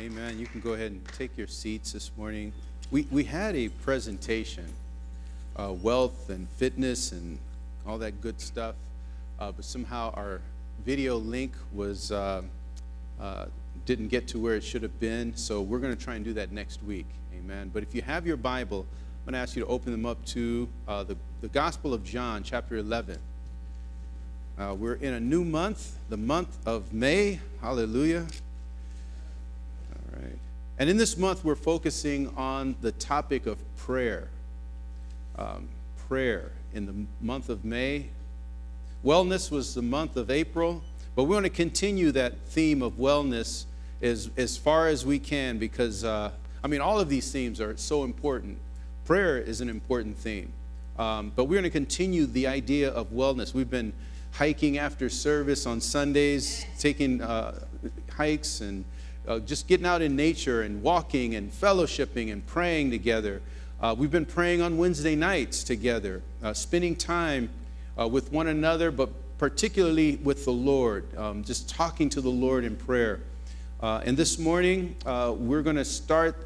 Amen. You can go ahead and take your seats this morning. We, we had a presentation, uh, wealth and fitness and all that good stuff, uh, but somehow our video link was uh, uh didn't get to where it should have been. So we're going to try and do that next week. Amen. But if you have your Bible, I'm going to ask you to open them up to uh, the, the Gospel of John, chapter 11. Uh, we're in a new month, the month of May. Hallelujah. And in this month, we're focusing on the topic of prayer. Um, prayer in the month of May. Wellness was the month of April, but we want to continue that theme of wellness as, as far as we can because, uh, I mean, all of these themes are so important. Prayer is an important theme. Um, but we're going to continue the idea of wellness. We've been hiking after service on Sundays, taking uh, hikes and uh, just getting out in nature and walking and fellowshipping and praying together. Uh, we've been praying on Wednesday nights together, uh, spending time uh, with one another, but particularly with the Lord, um, just talking to the Lord in prayer. Uh, and this morning, we're going to start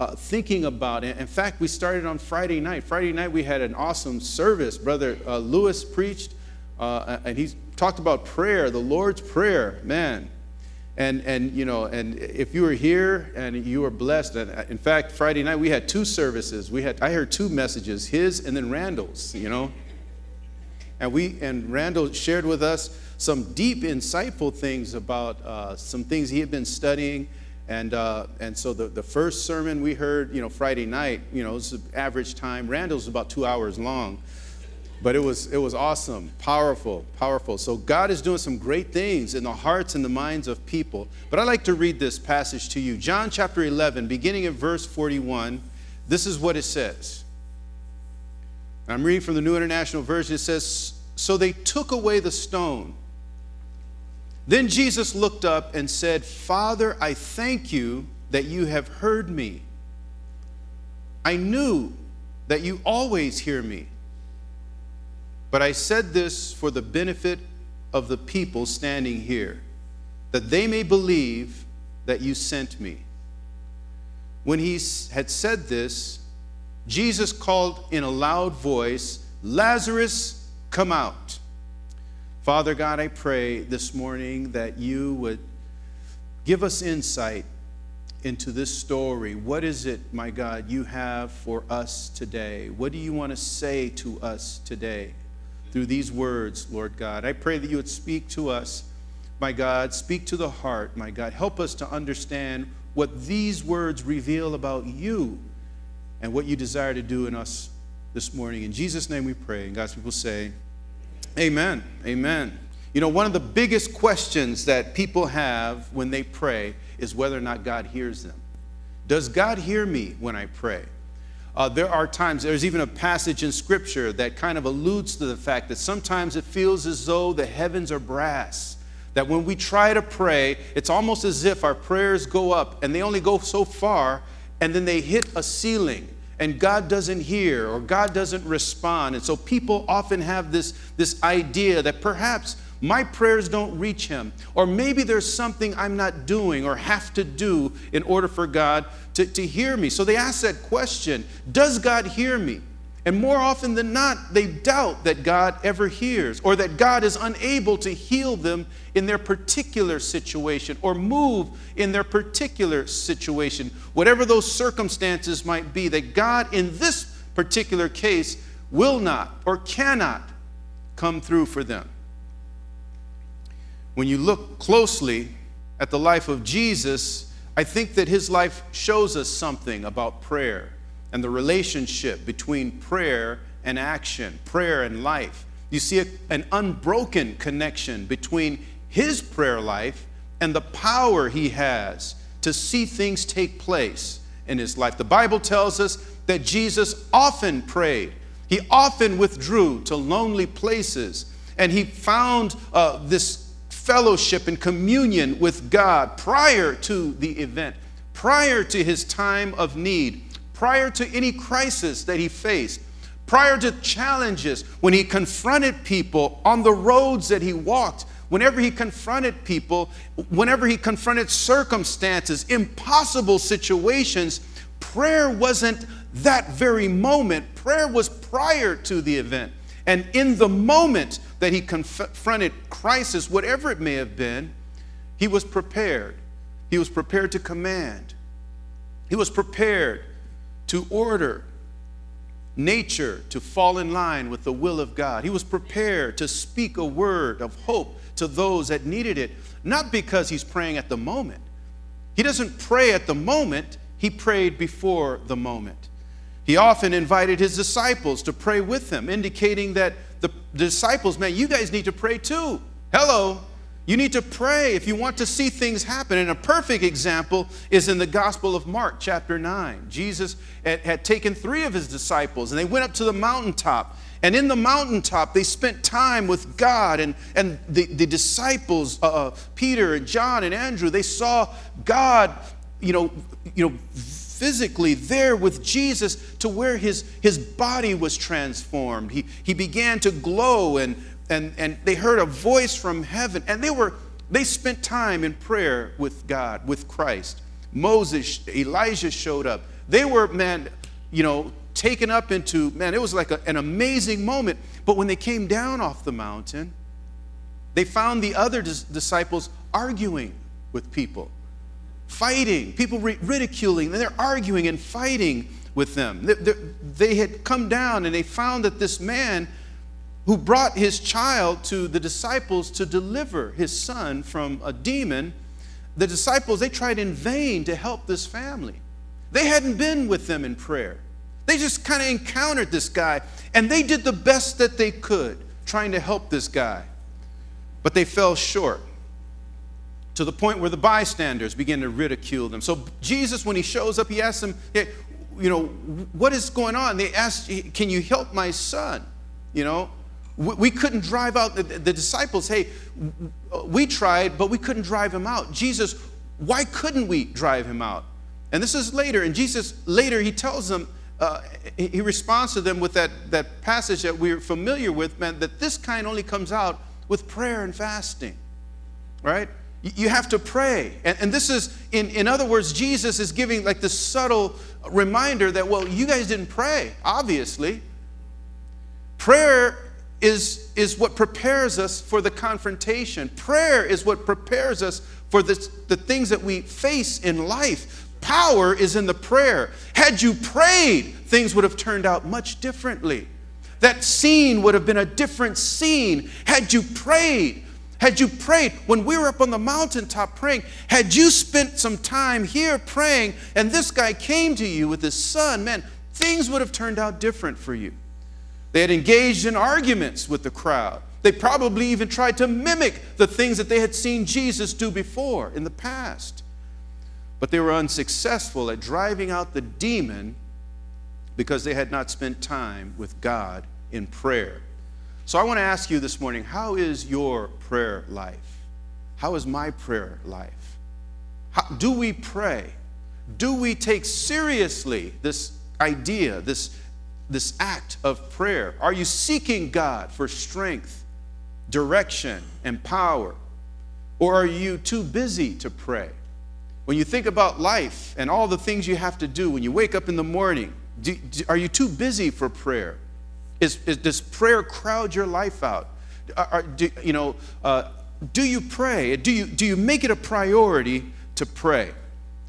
uh, thinking about it. In fact, we started on Friday night. Friday night, we had an awesome service. Brother uh, Lewis preached uh, and he talked about prayer, the Lord's Prayer, man. And, and, you know, and if you were here and you were blessed, and uh, in fact, Friday night we had two services. We had, I heard two messages, his and then Randall's, you know. And we, and Randall shared with us some deep, insightful things about uh, some things he had been studying. And, uh, and so the, the first sermon we heard, you know, Friday night, you know, it was average time. Randall's about two hours long but it was it was awesome powerful powerful. So god is doing some great things in the hearts and the minds of people. But i'd like to read this passage to you. John chapter 11 beginning at verse 41 this is what it says. I'm reading from the new international version. It says so they took away the stone. Then jesus looked up and said father i thank you that you have heard me. I knew that you always hear me but I said this for the benefit of the people standing here, that they may believe that you sent me. When he had said this, Jesus called in a loud voice, Lazarus, come out. Father God, I pray this morning that you would give us insight into this story. What is it, my God, you have for us today? What do you want to say to us today? Through these words, Lord God. I pray that you would speak to us, my God. Speak to the heart, my God. Help us to understand what these words reveal about you and what you desire to do in us this morning. In Jesus' name we pray. And God's people say, Amen. Amen. You know, one of the biggest questions that people have when they pray is whether or not God hears them. Does God hear me when I pray? Uh, there are times, there's even a passage in Scripture that kind of alludes to the fact that sometimes it feels as though the heavens are brass. That when we try to pray, it's almost as if our prayers go up and they only go so far and then they hit a ceiling and God doesn't hear or God doesn't respond. And so people often have this, this idea that perhaps my prayers don't reach him. Or maybe there's something I'm not doing or have to do in order for God to, to hear me. So they ask that question Does God hear me? And more often than not, they doubt that God ever hears or that God is unable to heal them in their particular situation or move in their particular situation, whatever those circumstances might be, that God in this particular case will not or cannot come through for them. When you look closely at the life of Jesus, I think that his life shows us something about prayer and the relationship between prayer and action, prayer and life. You see a, an unbroken connection between his prayer life and the power he has to see things take place in his life. The Bible tells us that Jesus often prayed, he often withdrew to lonely places, and he found uh, this fellowship and communion with God prior to the event, prior to his time of need, prior to any crisis that he faced, prior to challenges when he confronted people on the roads that he walked. whenever he confronted people, whenever he confronted circumstances, impossible situations, prayer wasn't that very moment. Prayer was prior to the event. And in the moment that he confronted crisis, whatever it may have been, he was prepared. He was prepared to command. He was prepared to order nature to fall in line with the will of God. He was prepared to speak a word of hope to those that needed it, not because he's praying at the moment. He doesn't pray at the moment, he prayed before the moment. He often invited his disciples to pray with him, indicating that the, disciples, man, you guys need to pray too. Hello. You need to pray if you want to see things happen. And a perfect example is in the Gospel of Mark, chapter 9. Jesus had, had taken three of his disciples and they went up to the mountaintop. And in the mountaintop, they spent time with God. And, and the, the disciples, uh, uh Peter and John and Andrew, they saw God, you know, you know, physically there with Jesus to where his, his body was transformed. He, he began to glow and, and, and they heard a voice from heaven and they were they spent time in prayer with God, with Christ. Moses, Elijah showed up. They were, man, you know, taken up into, man, it was like a, an amazing moment. But when they came down off the mountain, they found the other dis- disciples arguing with people fighting, people ridiculing, and they're arguing and fighting with them. They, had come down and they found that this man who brought his child to the disciples to deliver his son from a demon, the disciples, they tried in vain to help this family. They hadn't been with them in prayer. They just kind of encountered this guy and they did the best that they could trying to help this guy. But they fell short to the point where the bystanders begin to ridicule them. So Jesus, when he shows up, he asks them, hey, you know, what is going on? They asked, can you help my son? You know, we couldn't drive out the, the disciples. Hey, we tried, but we couldn't drive him out. Jesus, why couldn't we drive him out? And this is later. And Jesus, later, he tells them, uh, he responds to them with that, that passage that we're familiar with, man, that this kind only comes out with prayer and fasting, right? You have to pray. And, and this is, in, in other words, Jesus is giving like this subtle reminder that, well, you guys didn't pray, obviously. Prayer is, is what prepares us for the confrontation. Prayer is what prepares us for this, the things that we face in life. Power is in the prayer. Had you prayed, things would have turned out much differently. That scene would have been a different scene had you prayed. Had you prayed when we were up on the mountaintop praying, had you spent some time here praying and this guy came to you with his son, man, things would have turned out different for you. They had engaged in arguments with the crowd. They probably even tried to mimic the things that they had seen Jesus do before in the past. But they were unsuccessful at driving out the demon because they had not spent time with God in prayer. So I want to ask you this morning how is your prayer life? How is my prayer life? How, do we pray? Do we take seriously this idea, this, this act of prayer? Are you seeking God for strength, direction, and power? Or are you too busy to pray? When you think about life and all the things you have to do when you wake up in the morning, do, do, are you too busy for prayer? Is, is, does prayer crowd your life out? Are, do, you know, uh, do you pray? Do you, do you make it a priority to pray?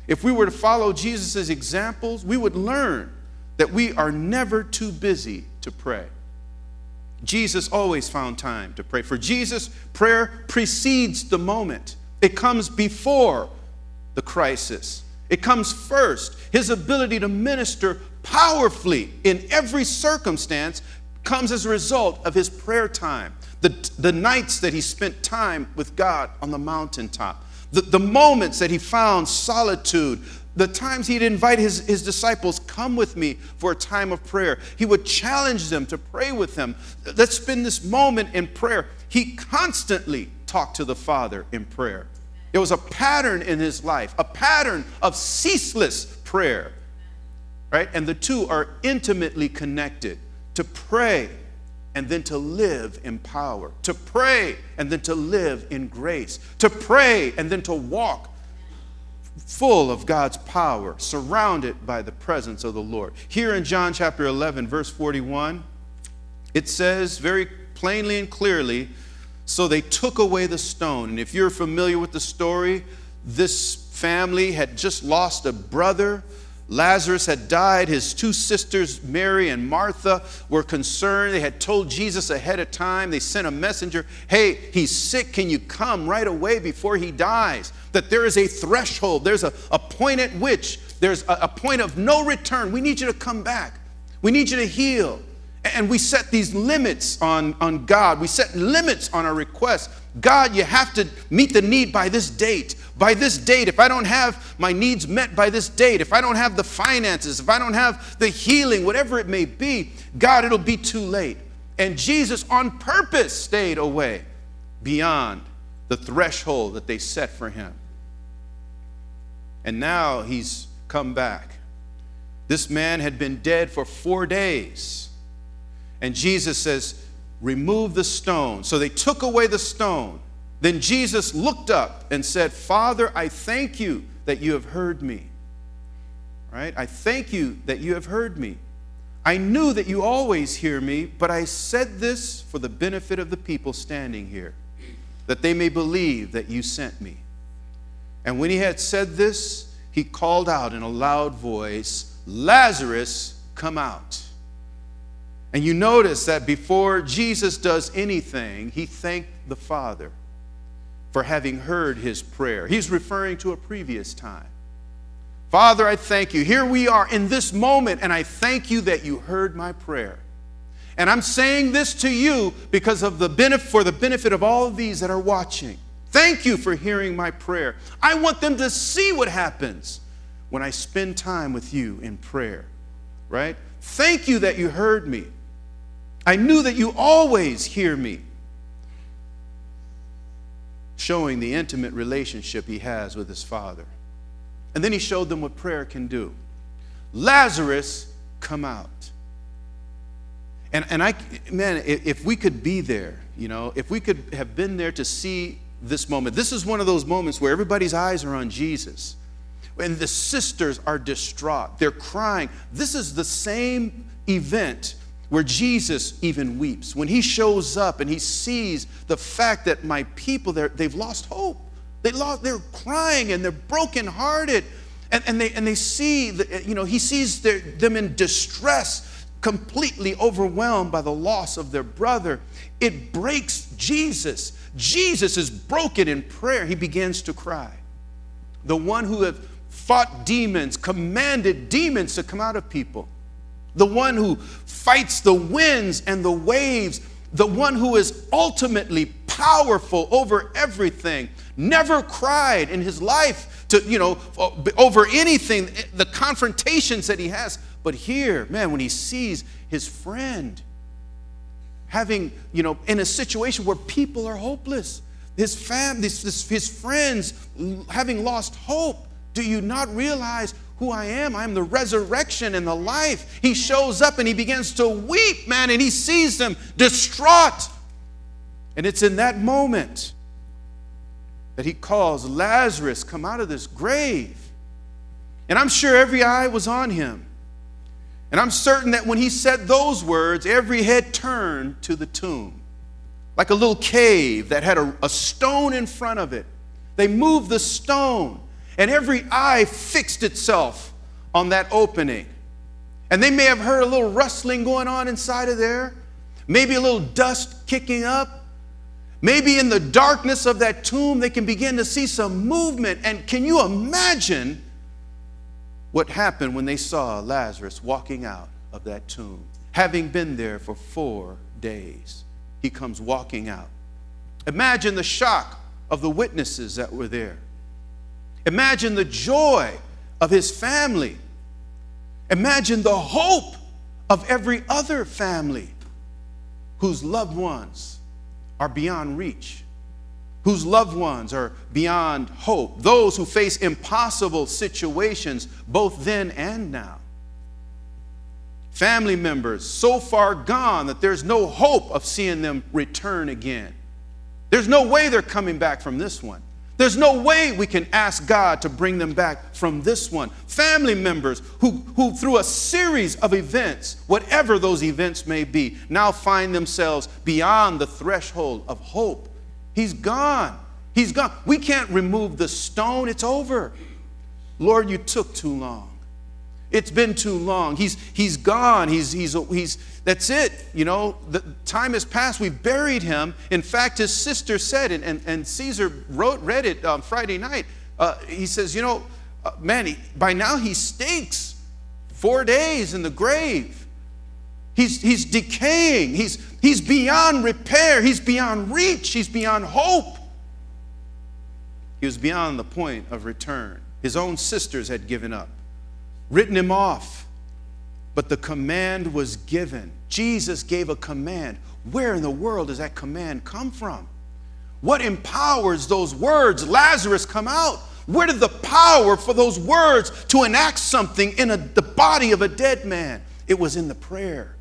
If we were to follow Jesus' examples, we would learn that we are never too busy to pray. Jesus always found time to pray. For Jesus, prayer precedes the moment, it comes before the crisis. It comes first. His ability to minister powerfully in every circumstance comes as a result of his prayer time, the, the nights that he spent time with God on the mountaintop, the, the moments that he found solitude, the times he'd invite his, his disciples, come with me for a time of prayer. He would challenge them to pray with him. Let's spend this moment in prayer. He constantly talked to the Father in prayer. It was a pattern in his life, a pattern of ceaseless prayer, right? And the two are intimately connected to pray and then to live in power, to pray and then to live in grace, to pray and then to walk full of God's power, surrounded by the presence of the Lord. Here in John chapter 11, verse 41, it says very plainly and clearly so they took away the stone. And if you're familiar with the story, this family had just lost a brother Lazarus had died. His two sisters, Mary and Martha, were concerned. They had told Jesus ahead of time. They sent a messenger, Hey, he's sick. Can you come right away before he dies? That there is a threshold, there's a, a point at which there's a, a point of no return. We need you to come back, we need you to heal. And we set these limits on, on God. We set limits on our requests. God, you have to meet the need by this date. By this date, if I don't have my needs met by this date, if I don't have the finances, if I don't have the healing, whatever it may be, God, it'll be too late. And Jesus, on purpose, stayed away beyond the threshold that they set for him. And now he's come back. This man had been dead for four days. And Jesus says, Remove the stone. So they took away the stone. Then Jesus looked up and said, Father, I thank you that you have heard me. Right? I thank you that you have heard me. I knew that you always hear me, but I said this for the benefit of the people standing here, that they may believe that you sent me. And when he had said this, he called out in a loud voice, Lazarus, come out. And you notice that before Jesus does anything, he thanked the Father for having heard his prayer. He's referring to a previous time. Father, I thank you. Here we are in this moment, and I thank you that you heard my prayer. And I'm saying this to you because of the benefit for the benefit of all of these that are watching. Thank you for hearing my prayer. I want them to see what happens when I spend time with you in prayer. Right? Thank you that you heard me. I knew that you always hear me. Showing the intimate relationship he has with his father. And then he showed them what prayer can do. Lazarus, come out. And, and I, man, if we could be there, you know, if we could have been there to see this moment, this is one of those moments where everybody's eyes are on Jesus. And the sisters are distraught. They're crying. This is the same event where Jesus even weeps. When he shows up and he sees the fact that my people, they've lost hope. They lost, they're crying and they're brokenhearted. And, and, they, and they see, the, you know, he sees their, them in distress, completely overwhelmed by the loss of their brother. It breaks Jesus. Jesus is broken in prayer. He begins to cry. The one who had fought demons, commanded demons to come out of people the one who fights the winds and the waves, the one who is ultimately powerful over everything, never cried in his life to, you know, over anything, eh, the confrontations that he has. But here, man, when he sees his friend having, you know, in a situation where people are hopeless, his family, his, his friends having lost hope, do you not realize who I am. I am the resurrection and the life. He shows up and he begins to weep, man, and he sees them distraught. And it's in that moment that he calls Lazarus, come out of this grave. And I'm sure every eye was on him. And I'm certain that when he said those words, every head turned to the tomb, like a little cave that had a, a stone in front of it. They moved the stone and every eye fixed itself on that opening. And they may have heard a little rustling going on inside of there, maybe a little dust kicking up. Maybe in the darkness of that tomb, they can begin to see some movement. And can you imagine what happened when they saw Lazarus walking out of that tomb? Having been there for four days, he comes walking out. Imagine the shock of the witnesses that were there. Imagine the joy of his family. Imagine the hope of every other family whose loved ones are beyond reach, whose loved ones are beyond hope, those who face impossible situations both then and now. family members so far gone that there's no hope of seeing them return again. There's no way they're coming back from this one. There's no way we can ask God to bring them back from this one. Family members who, who, through a series of events, whatever those events may be, now find themselves beyond the threshold of hope. He's gone. He's gone. We can't remove the stone, it's over. Lord, you took too long. It's been too long. He's, he's gone. He's, he's, he's, that's it. You know, the time has passed. We've buried him. In fact, his sister said, and, and, and Caesar wrote, read it on Friday night. Uh, he says, You know, uh, man, he, by now he stinks. Four days in the grave. He's, he's decaying. He's, he's beyond repair. He's beyond reach. He's beyond hope. He was beyond the point of return. His own sisters had given up written him off. But the command was given. Jesus gave a command. Where in the world does that command come from? What empowers those words? Lazarus, come out. Where did the power for those words to enact something in a, the body of a dead man? It was in the prayer.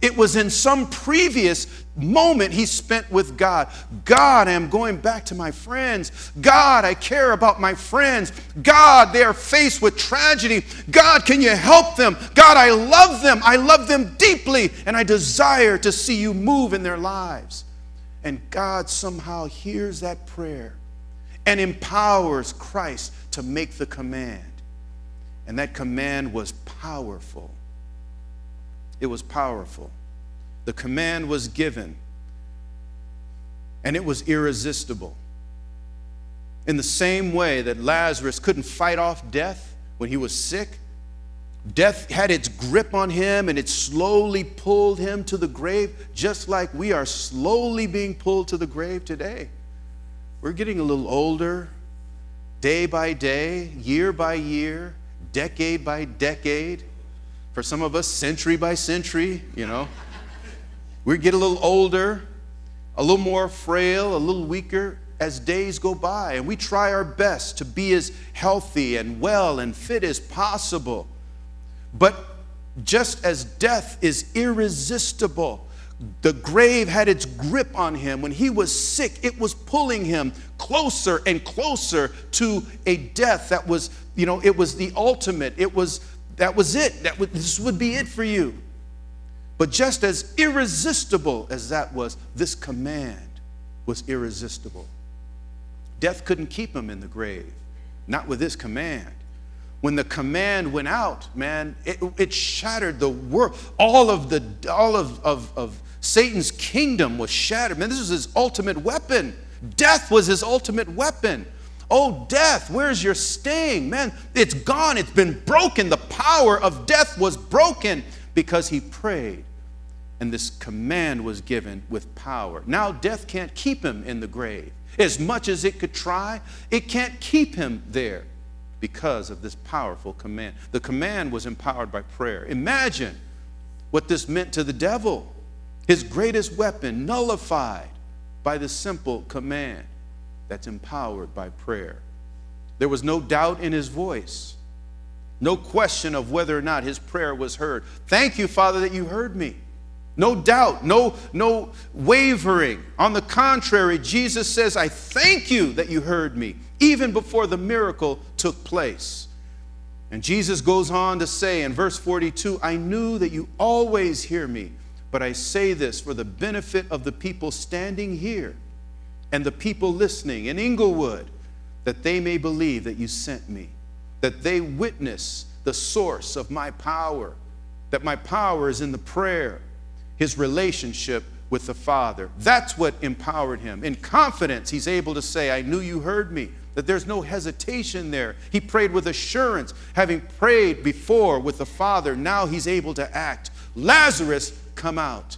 It was in some previous moment he spent with God. God, I am going back to my friends. God, I care about my friends. God, they are faced with tragedy. God, can you help them? God, I love them. I love them deeply, and I desire to see you move in their lives. And God somehow hears that prayer and empowers Christ to make the command. And that command was powerful. It was powerful. The command was given, and it was irresistible. In the same way that Lazarus couldn't fight off death when he was sick, death had its grip on him and it slowly pulled him to the grave, just like we are slowly being pulled to the grave today. We're getting a little older, day by day, year by year, decade by decade for some of us, century by century, you know. we get a little older, a little more frail, a little weaker as days go by, and we try our best to be as healthy and well and fit as possible. But just as death is irresistible, the grave had its grip on him. When he was sick, it was pulling him closer and closer to a death that was, you know, it was the ultimate. It was that was it. That this would be it for you. But just as irresistible as that was, this command was irresistible. Death couldn't keep him in the grave, not with this command. When the command went out, man, it, it shattered the world. All of the all of, of, of Satan's kingdom was shattered. Man, this was his ultimate weapon. Death was his ultimate weapon. Oh, death, where's your sting? Man, it's gone. It's been broken. The power of death was broken because he prayed. And this command was given with power. Now, death can't keep him in the grave. As much as it could try, it can't keep him there because of this powerful command. The command was empowered by prayer. Imagine what this meant to the devil. His greatest weapon nullified by the simple command that's empowered by prayer. There was no doubt in his voice, no question of whether or not his prayer was heard. Thank you, Father, that you heard me. No doubt, no, no wavering. On the contrary, Jesus says, I thank you that you heard me, even before the miracle took place. And Jesus goes on to say in verse 42 I knew that you always hear me, but I say this for the benefit of the people standing here and the people listening in Inglewood that they may believe that you sent me, that they witness the source of my power, that my power is in the prayer, his relationship with the Father. That's what empowered him. In confidence, he's able to say, I knew you heard me, that there's no hesitation there. He prayed with assurance. Having prayed before with the Father, now he's able to act. Lazarus, come out.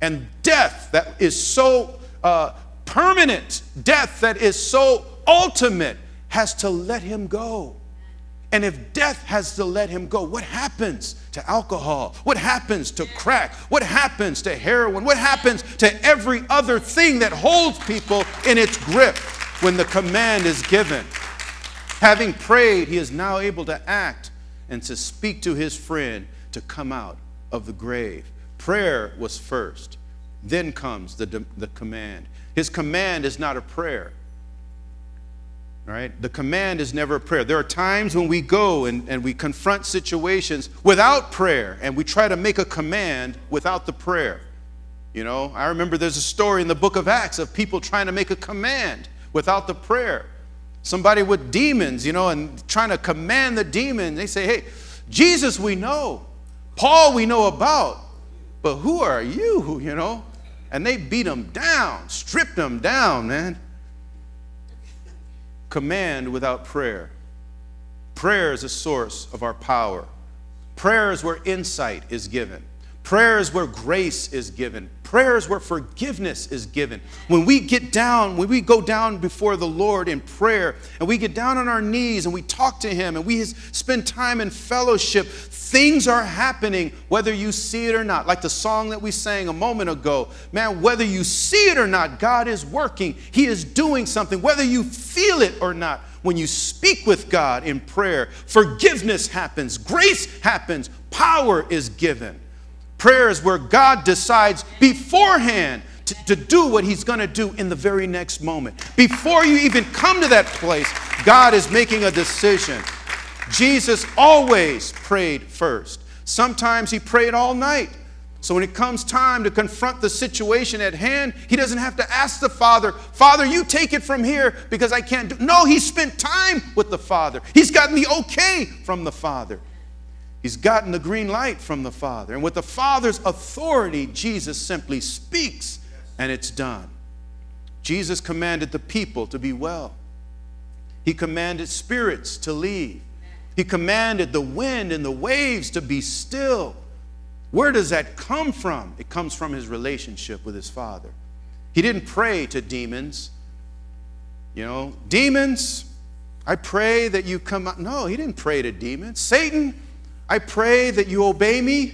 And death that is so uh, permanent death that is so ultimate has to let him go. And if death has to let him go, what happens to alcohol? What happens to crack? What happens to heroin? What happens to every other thing that holds people in its grip when the command is given? Having prayed, he is now able to act and to speak to his friend to come out of the grave. Prayer was first. Then comes the, the command. His command is not a prayer. All right? The command is never a prayer. There are times when we go and, and we confront situations without prayer and we try to make a command without the prayer. You know, I remember there's a story in the book of Acts of people trying to make a command without the prayer. Somebody with demons, you know, and trying to command the demon. They say, hey, Jesus we know, Paul we know about, but who are you, you know? And they beat them down, stripped them down, man. Command without prayer. Prayer is a source of our power. Prayer is where insight is given. Prayer is where grace is given. Prayer is where forgiveness is given. When we get down, when we go down before the Lord in prayer and we get down on our knees and we talk to Him and we spend time in fellowship, things are happening whether you see it or not. Like the song that we sang a moment ago. Man, whether you see it or not, God is working. He is doing something, whether you feel it or not. When you speak with God in prayer, forgiveness happens, grace happens, power is given. Prayer is where God decides beforehand to, to do what He's going to do in the very next moment. Before you even come to that place, God is making a decision. Jesus always prayed first. Sometimes He prayed all night. So when it comes time to confront the situation at hand, he doesn't have to ask the Father, Father, you take it from here because I can't do. No, he spent time with the Father. He's gotten the okay from the Father. He's gotten the green light from the Father. And with the Father's authority, Jesus simply speaks and it's done. Jesus commanded the people to be well, He commanded spirits to leave, He commanded the wind and the waves to be still. Where does that come from? It comes from His relationship with His Father. He didn't pray to demons. You know, demons, I pray that you come out. No, he didn't pray to demons. Satan, I pray that you obey me.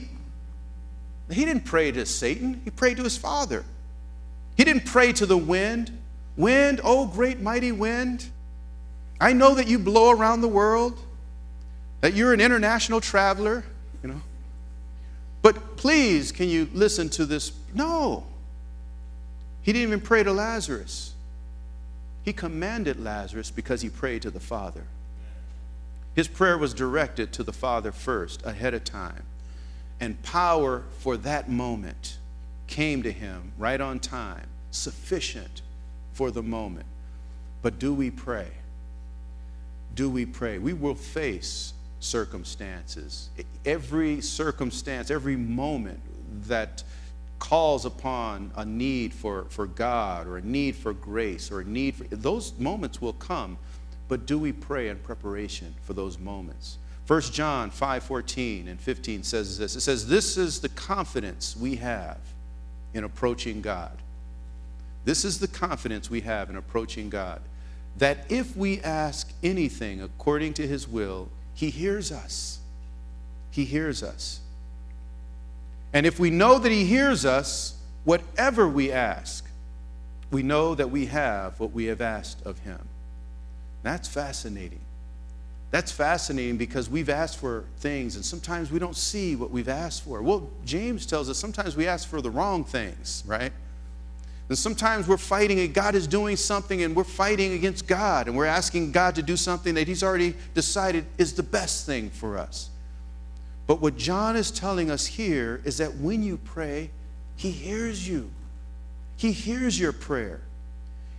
He didn't pray to Satan, he prayed to his Father. He didn't pray to the wind. Wind, oh great mighty wind, I know that you blow around the world, that you're an international traveler, you know. But please, can you listen to this? No. He didn't even pray to Lazarus. He commanded Lazarus because he prayed to the Father. His prayer was directed to the Father first, ahead of time. And power for that moment came to him right on time, sufficient for the moment. But do we pray? Do we pray? We will face circumstances. Every circumstance, every moment that calls upon a need for, for God or a need for grace or a need for those moments will come but do we pray in preparation for those moments? 1 John 5 14 and 15 says this it says, This is the confidence we have in approaching God. This is the confidence we have in approaching God that if we ask anything according to his will, he hears us. He hears us. And if we know that he hears us, whatever we ask, we know that we have what we have asked of him. That's fascinating. That's fascinating because we've asked for things and sometimes we don't see what we've asked for. Well, James tells us sometimes we ask for the wrong things, right? And sometimes we're fighting and God is doing something and we're fighting against God and we're asking God to do something that He's already decided is the best thing for us. But what John is telling us here is that when you pray, He hears you, He hears your prayer.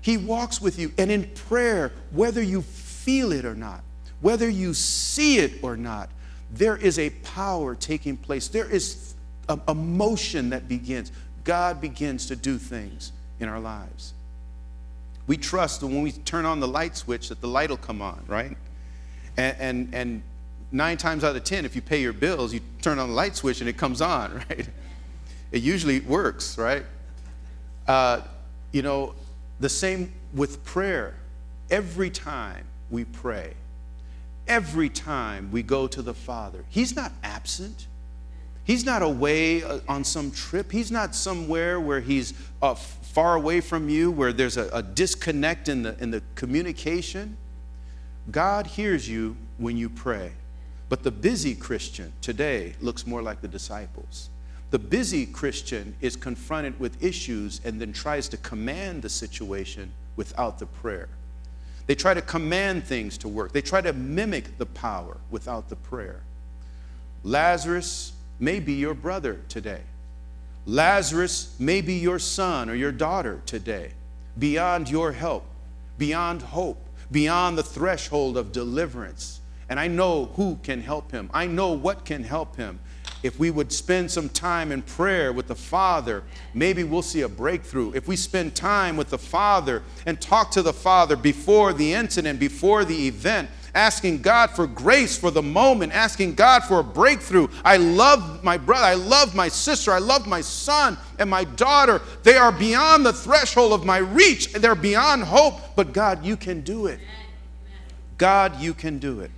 He walks with you. And in prayer, whether you feel it or not, whether you see it or not, there is a power taking place. There is a, a motion that begins. God begins to do things in our lives. We trust that when we turn on the light switch that the light will come on, right? And, and, and nine times out of ten, if you pay your bills, you turn on the light switch and it comes on, right? It usually works, right? Uh, you know, the same with prayer. Every time we pray, every time we go to the Father, He's not absent. He's not away uh, on some trip. He's not somewhere where He's uh, far away from you, where there's a, a disconnect in the, in the communication. God hears you when you pray. But the busy Christian today looks more like the disciples. The busy Christian is confronted with issues and then tries to command the situation without the prayer. They try to command things to work, they try to mimic the power without the prayer. Lazarus may be your brother today. Lazarus may be your son or your daughter today, beyond your help, beyond hope, beyond the threshold of deliverance. And I know who can help him. I know what can help him. If we would spend some time in prayer with the Father, maybe we'll see a breakthrough. If we spend time with the Father and talk to the Father before the incident, before the event, asking God for grace for the moment, asking God for a breakthrough. I love my brother, I love my sister, I love my son and my daughter. They are beyond the threshold of my reach, they're beyond hope. But God, you can do it. God, you can do it.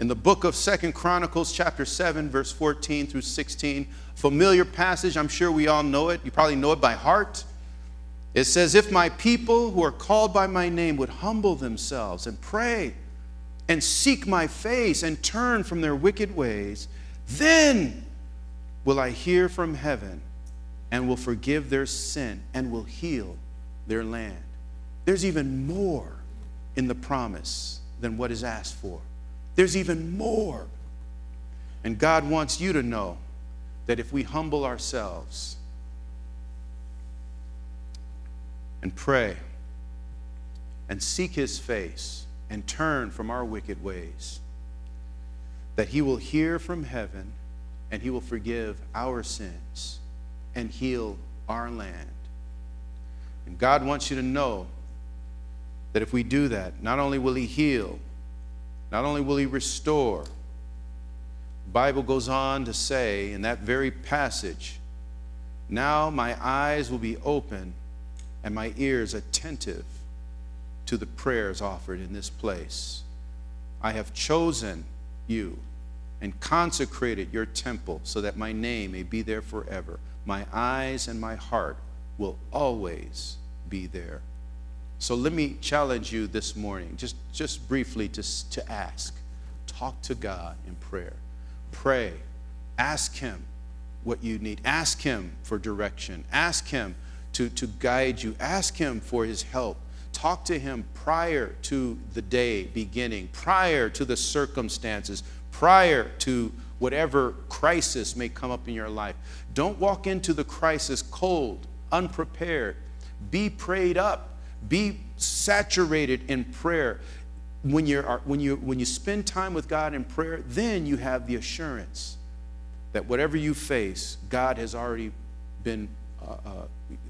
In the book of Second Chronicles, chapter 7, verse 14 through 16, familiar passage, I'm sure we all know it. You probably know it by heart. It says, If my people who are called by my name would humble themselves and pray and seek my face and turn from their wicked ways, then will I hear from heaven and will forgive their sin and will heal their land. There's even more in the promise than what is asked for. There's even more. And God wants you to know that if we humble ourselves and pray and seek His face, and turn from our wicked ways, that He will hear from heaven and He will forgive our sins and heal our land. And God wants you to know that if we do that, not only will He heal, not only will He restore, the Bible goes on to say in that very passage, now my eyes will be open and my ears attentive to the prayers offered in this place. I have chosen you and consecrated your temple so that my name may be there forever. My eyes and my heart will always be there. So let me challenge you this morning, just, just briefly, to, to ask. Talk to God in prayer. Pray. Ask Him what you need. Ask Him for direction. Ask Him to, to guide you. Ask Him for His help. Talk to him prior to the day beginning, prior to the circumstances, prior to whatever crisis may come up in your life. Don't walk into the crisis cold, unprepared. Be prayed up, be saturated in prayer. When, you're, when, you, when you spend time with God in prayer, then you have the assurance that whatever you face, God has already been uh,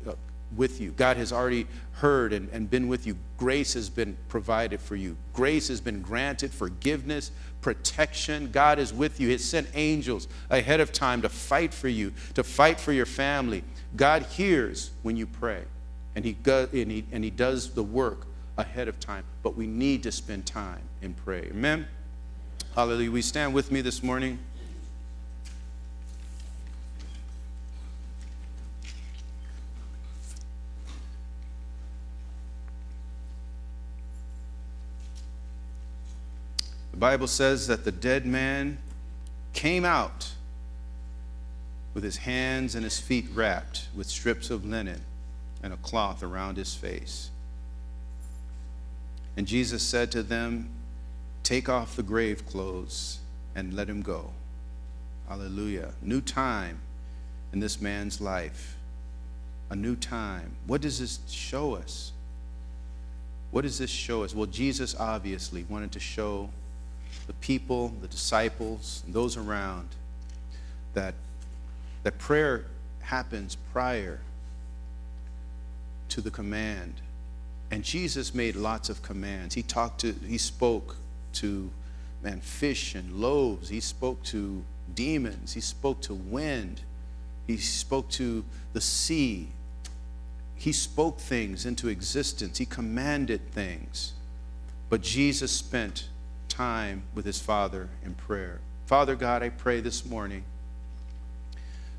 uh, with you. God has already heard and, and been with you. Grace has been provided for you. Grace has been granted, forgiveness, protection. God is with you. He sent angels ahead of time to fight for you, to fight for your family. God hears when you pray, and He, go, and he, and he does the work ahead of time. But we need to spend time in prayer. Amen? Hallelujah. We stand with me this morning. The Bible says that the dead man came out with his hands and his feet wrapped with strips of linen and a cloth around his face. And Jesus said to them, Take off the grave clothes and let him go. Hallelujah. New time in this man's life. A new time. What does this show us? What does this show us? Well, Jesus obviously wanted to show the people, the disciples, and those around, that, that prayer happens prior to the command. And Jesus made lots of commands. He talked to, he spoke to man, fish and loaves. He spoke to demons. He spoke to wind. He spoke to the sea. He spoke things into existence. He commanded things. But Jesus spent time with his Father in prayer. Father God, I pray this morning.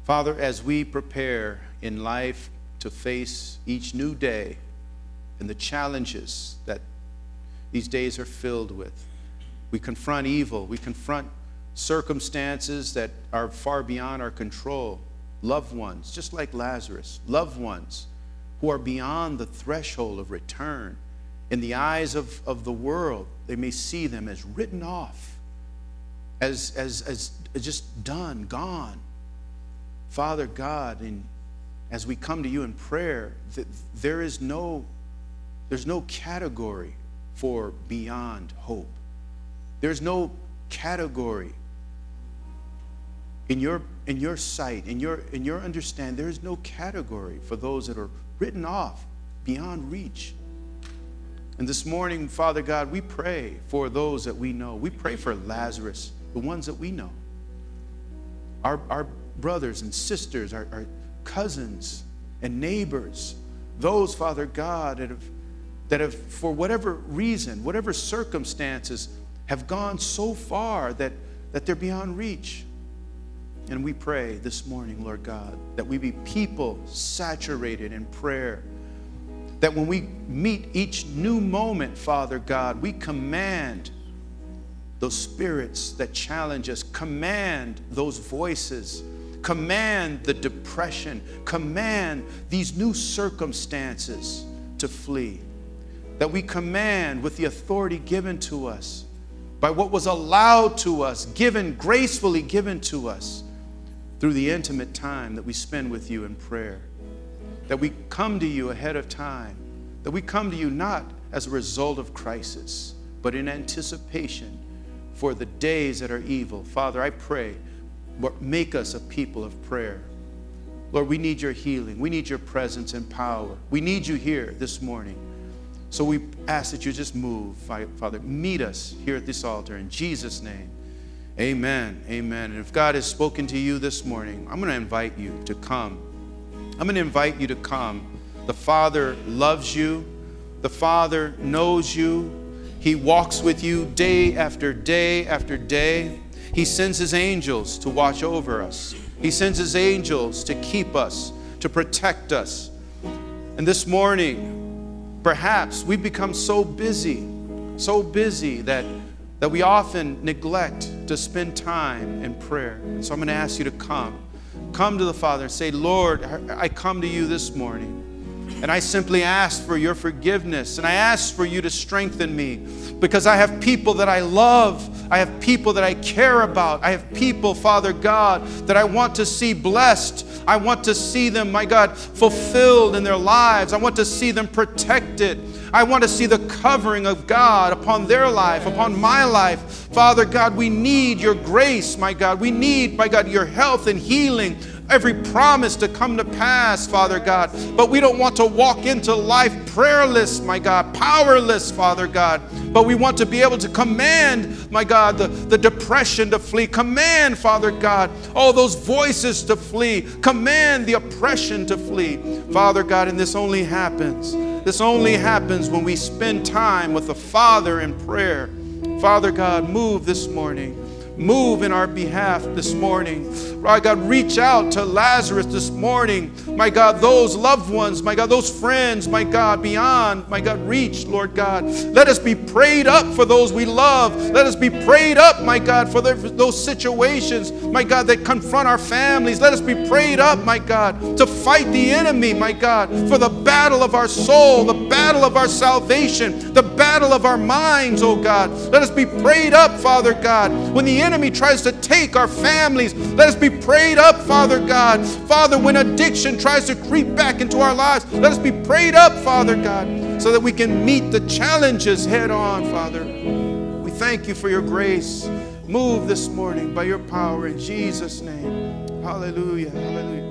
Father, as we prepare in life to face each new day and the challenges that these days are filled with, we confront evil, we confront circumstances that are far beyond our control, loved ones, just like Lazarus, loved ones who are beyond the threshold of return. In the eyes of, of the world, they may see them as written off, as, as, as just done, gone. Father God, and as we come to you in prayer, that there is no, there's no category for beyond hope. There's no category in your, in your sight, in your, in your understanding, there is no category for those that are written off beyond reach. And this morning, Father God, we pray for those that we know. We pray for Lazarus, the ones that we know. Our, our brothers and sisters, our, our cousins and neighbors, those, Father God, that have, that have, for whatever reason, whatever circumstances, have gone so far that, that they're beyond reach. And we pray this morning, Lord God, that we be people saturated in prayer. That when we meet each new moment, Father God, we command those spirits that challenge us, command those voices, command the depression, command these new circumstances to flee. That we command with the authority given to us, by what was allowed to us, given, gracefully given to us through the intimate time that we spend with you in prayer. That we come to you ahead of time. That we come to you not as a result of crisis, but in anticipation for the days that are evil. Father, I pray, make us a people of prayer. Lord, we need your healing. We need your presence and power. We need you here this morning. So we ask that you just move, Father. Meet us here at this altar in Jesus' name. Amen. Amen. And if God has spoken to you this morning, I'm going to invite you to come. I'm going to invite you to come. The Father loves you, the Father knows you. He walks with you day after day after day. He sends His angels to watch over us, He sends His angels to keep us, to protect us. And this morning, perhaps we've become so busy, so busy that that we often neglect to spend time in prayer. And so I'm going to ask you to come. Come to the Father and say, Lord, I come to you this morning. And I simply ask for your forgiveness and I ask for you to strengthen me because I have people that I love. I have people that I care about. I have people, Father God, that I want to see blessed. I want to see them, my God, fulfilled in their lives. I want to see them protected. I want to see the covering of God upon their life, upon my life. Father God, we need your grace, my God. We need, my God, your health and healing every promise to come to pass, Father God. But we don't want to walk into life prayerless, my God, powerless, Father God. But we want to be able to command, my God, the, the depression to flee. Command, Father God, all those voices to flee. Command the oppression to flee. Father God, and this only happens. This only happens when we spend time with the Father in prayer. Father God, move this morning. Move in our behalf this morning. My God, reach out to Lazarus this morning. My God, those loved ones, my God, those friends, my God, beyond, my God, reach, Lord God. Let us be prayed up for those we love. Let us be prayed up, my God, for those situations, my God, that confront our families. Let us be prayed up, my God, to fight the enemy, my God, for the battle of our soul, the battle of our salvation, the battle of our minds, oh God. Let us be prayed up, Father God, when the enemy tries to take our families. Let us be prayed up, Father God. Father, when addiction tries to creep back into our lives, let us be prayed up, Father God, so that we can meet the challenges head on, Father. We thank you for your grace. Move this morning by your power in Jesus' name. Hallelujah. Hallelujah.